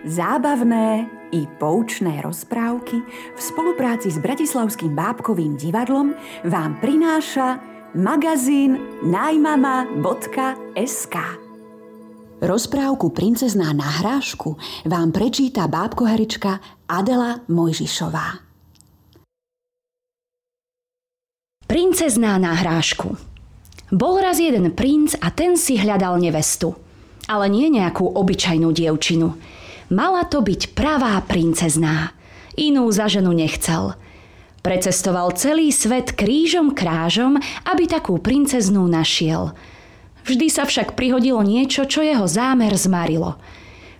Zábavné i poučné rozprávky v spolupráci s Bratislavským bábkovým divadlom vám prináša magazín najmama.sk Rozprávku Princezná na hrášku vám prečíta bábkoherička Adela Mojžišová. Princezná na hrášku Bol raz jeden princ a ten si hľadal nevestu. Ale nie nejakú obyčajnú dievčinu – Mala to byť pravá princezná. Inú za ženu nechcel. Precestoval celý svet krížom krážom, aby takú princeznú našiel. Vždy sa však prihodilo niečo, čo jeho zámer zmarilo.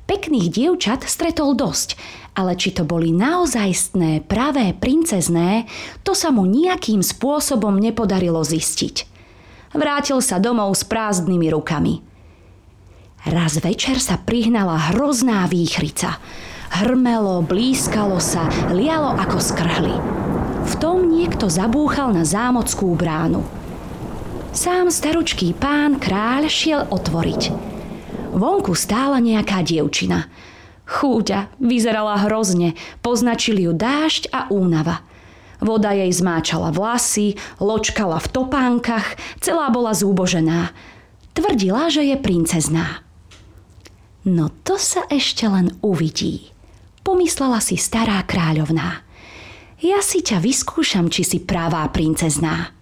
Pekných dievčat stretol dosť, ale či to boli naozajstné, pravé princezné, to sa mu nejakým spôsobom nepodarilo zistiť. Vrátil sa domov s prázdnymi rukami – Raz večer sa prihnala hrozná výchrica. Hrmelo, blískalo sa, lialo ako skrhli. V tom niekto zabúchal na zámockú bránu. Sám staručký pán kráľ šiel otvoriť. Vonku stála nejaká dievčina. Chúďa, vyzerala hrozne, poznačili ju dážď a únava. Voda jej zmáčala vlasy, ločkala v topánkach, celá bola zúbožená. Tvrdila, že je princezná. No to sa ešte len uvidí, pomyslela si stará kráľovná. Ja si ťa vyskúšam, či si pravá princezná.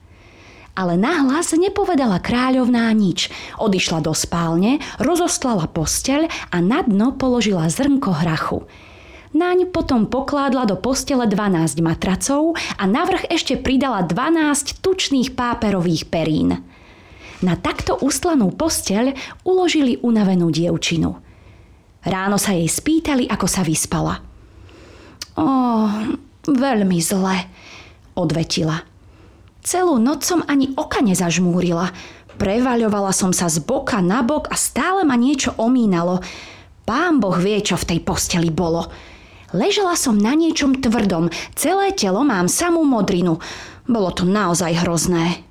Ale nahlas nepovedala kráľovná nič. Odišla do spálne, rozostlala posteľ a na dno položila zrnko hrachu. Naň potom pokládla do postele 12 matracov a navrh ešte pridala 12 tučných páperových perín. Na takto uslanú posteľ uložili unavenú dievčinu – Ráno sa jej spýtali, ako sa vyspala. Ó, veľmi zle, odvetila. Celú noc som ani oka nezažmúrila. Prevaľovala som sa z boka na bok a stále ma niečo omínalo. Pán Boh vie, čo v tej posteli bolo. Ležela som na niečom tvrdom, celé telo mám samú modrinu. Bolo to naozaj hrozné.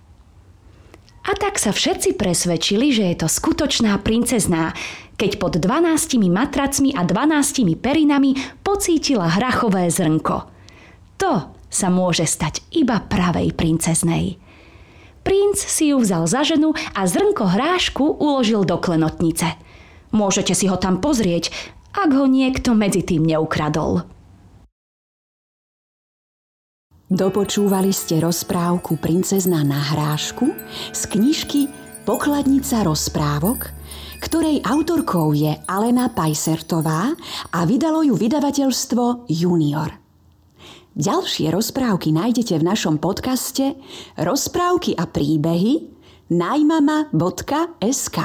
A tak sa všetci presvedčili, že je to skutočná princezná, keď pod 12 matracmi a 12 perinami pocítila hrachové zrnko. To sa môže stať iba pravej princeznej. Princ si ju vzal za ženu a zrnko hrášku uložil do klenotnice. Môžete si ho tam pozrieť, ak ho niekto medzi tým neukradol. Dopočúvali ste rozprávku Princezna na hrášku z knižky Pokladnica rozprávok, ktorej autorkou je Alena Pajsertová a vydalo ju vydavateľstvo Junior. Ďalšie rozprávky nájdete v našom podcaste Rozprávky a príbehy najmama.sk.